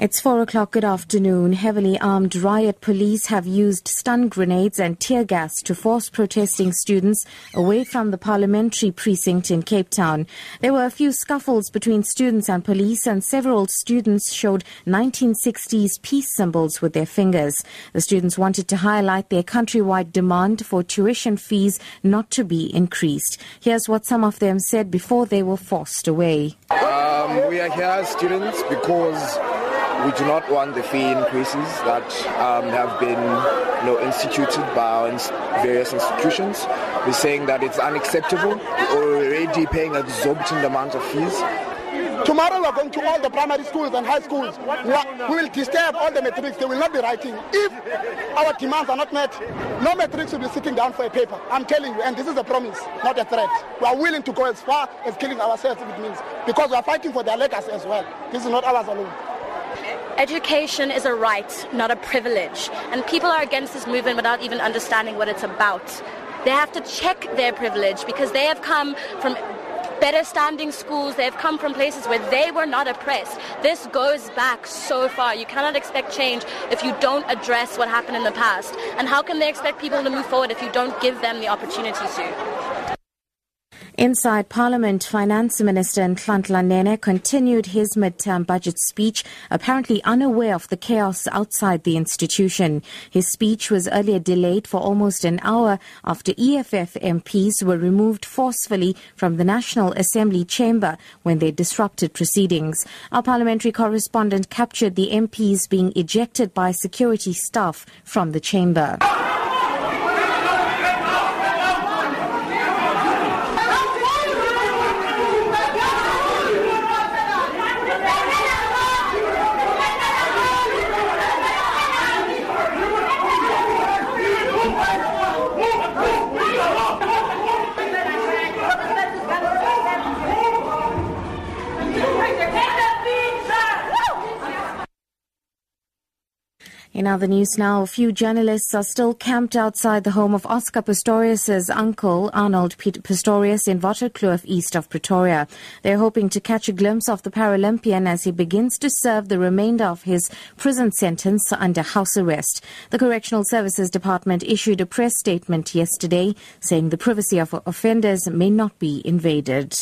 It's four o'clock. Good afternoon. Heavily armed riot police have used stun grenades and tear gas to force protesting students away from the parliamentary precinct in Cape Town. There were a few scuffles between students and police, and several students showed 1960s peace symbols with their fingers. The students wanted to highlight their countrywide demand for tuition fees not to be increased. Here's what some of them said before they were forced away. Um, we are here, as students, because we do not want the fee increases that um, have been you know, instituted by our various institutions. We're saying that it's unacceptable. We're already paying an exorbitant amounts of fees. Tomorrow we're going to all the primary schools and high schools. We will disturb all the matrics. They will not be writing. If our demands are not met, no matrics will be sitting down for a paper. I'm telling you, and this is a promise, not a threat. We are willing to go as far as killing ourselves if it means, because we are fighting for their legacy as well. This is not ours alone. Education is a right, not a privilege. And people are against this movement without even understanding what it's about. They have to check their privilege because they have come from better standing schools. They've come from places where they were not oppressed. This goes back so far. You cannot expect change if you don't address what happened in the past. And how can they expect people to move forward if you don't give them the opportunity to? Inside Parliament, Finance Minister Nhlanhla Nene continued his midterm budget speech, apparently unaware of the chaos outside the institution. His speech was earlier delayed for almost an hour after EFF MPs were removed forcefully from the National Assembly chamber when they disrupted proceedings. Our parliamentary correspondent captured the MPs being ejected by security staff from the chamber. In other news now, a few journalists are still camped outside the home of Oscar Pistorius' uncle, Arnold Pistorius, in Waterkloof, east of Pretoria. They're hoping to catch a glimpse of the Paralympian as he begins to serve the remainder of his prison sentence under house arrest. The Correctional Services Department issued a press statement yesterday saying the privacy of offenders may not be invaded.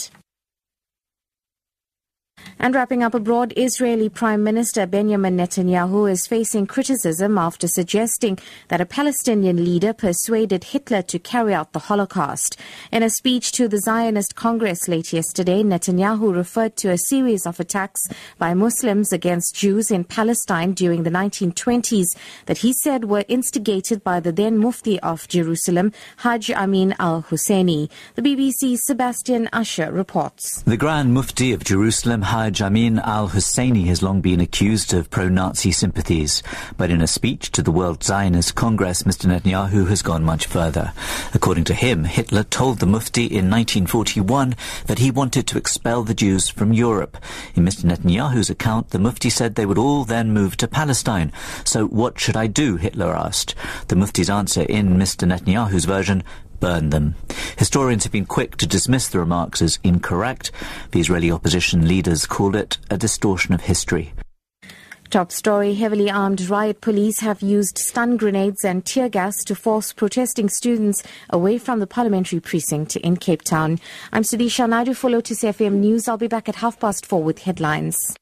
And wrapping up abroad, Israeli Prime Minister Benjamin Netanyahu is facing criticism after suggesting that a Palestinian leader persuaded Hitler to carry out the Holocaust. In a speech to the Zionist Congress late yesterday, Netanyahu referred to a series of attacks by Muslims against Jews in Palestine during the 1920s that he said were instigated by the then Mufti of Jerusalem, Hajj Amin al Husseini. The BBC's Sebastian Usher reports. The Grand Mufti of Jerusalem, Hajj Amin al Husseini has long been accused of pro Nazi sympathies, but in a speech to the World Zionist Congress, Mr. Netanyahu has gone much further. According to him, Hitler told the Mufti in 1941 that he wanted to expel the Jews from Europe. In Mr. Netanyahu's account, the Mufti said they would all then move to Palestine. So what should I do? Hitler asked. The Mufti's answer in Mr. Netanyahu's version burn them. Historians have been quick to dismiss the remarks as incorrect. The Israeli opposition leaders called it a distortion of history. Top story heavily armed riot police have used stun grenades and tear gas to force protesting students away from the parliamentary precinct in Cape Town. I'm Sudisha Naidu for Lotus FM News. I'll be back at half past four with headlines.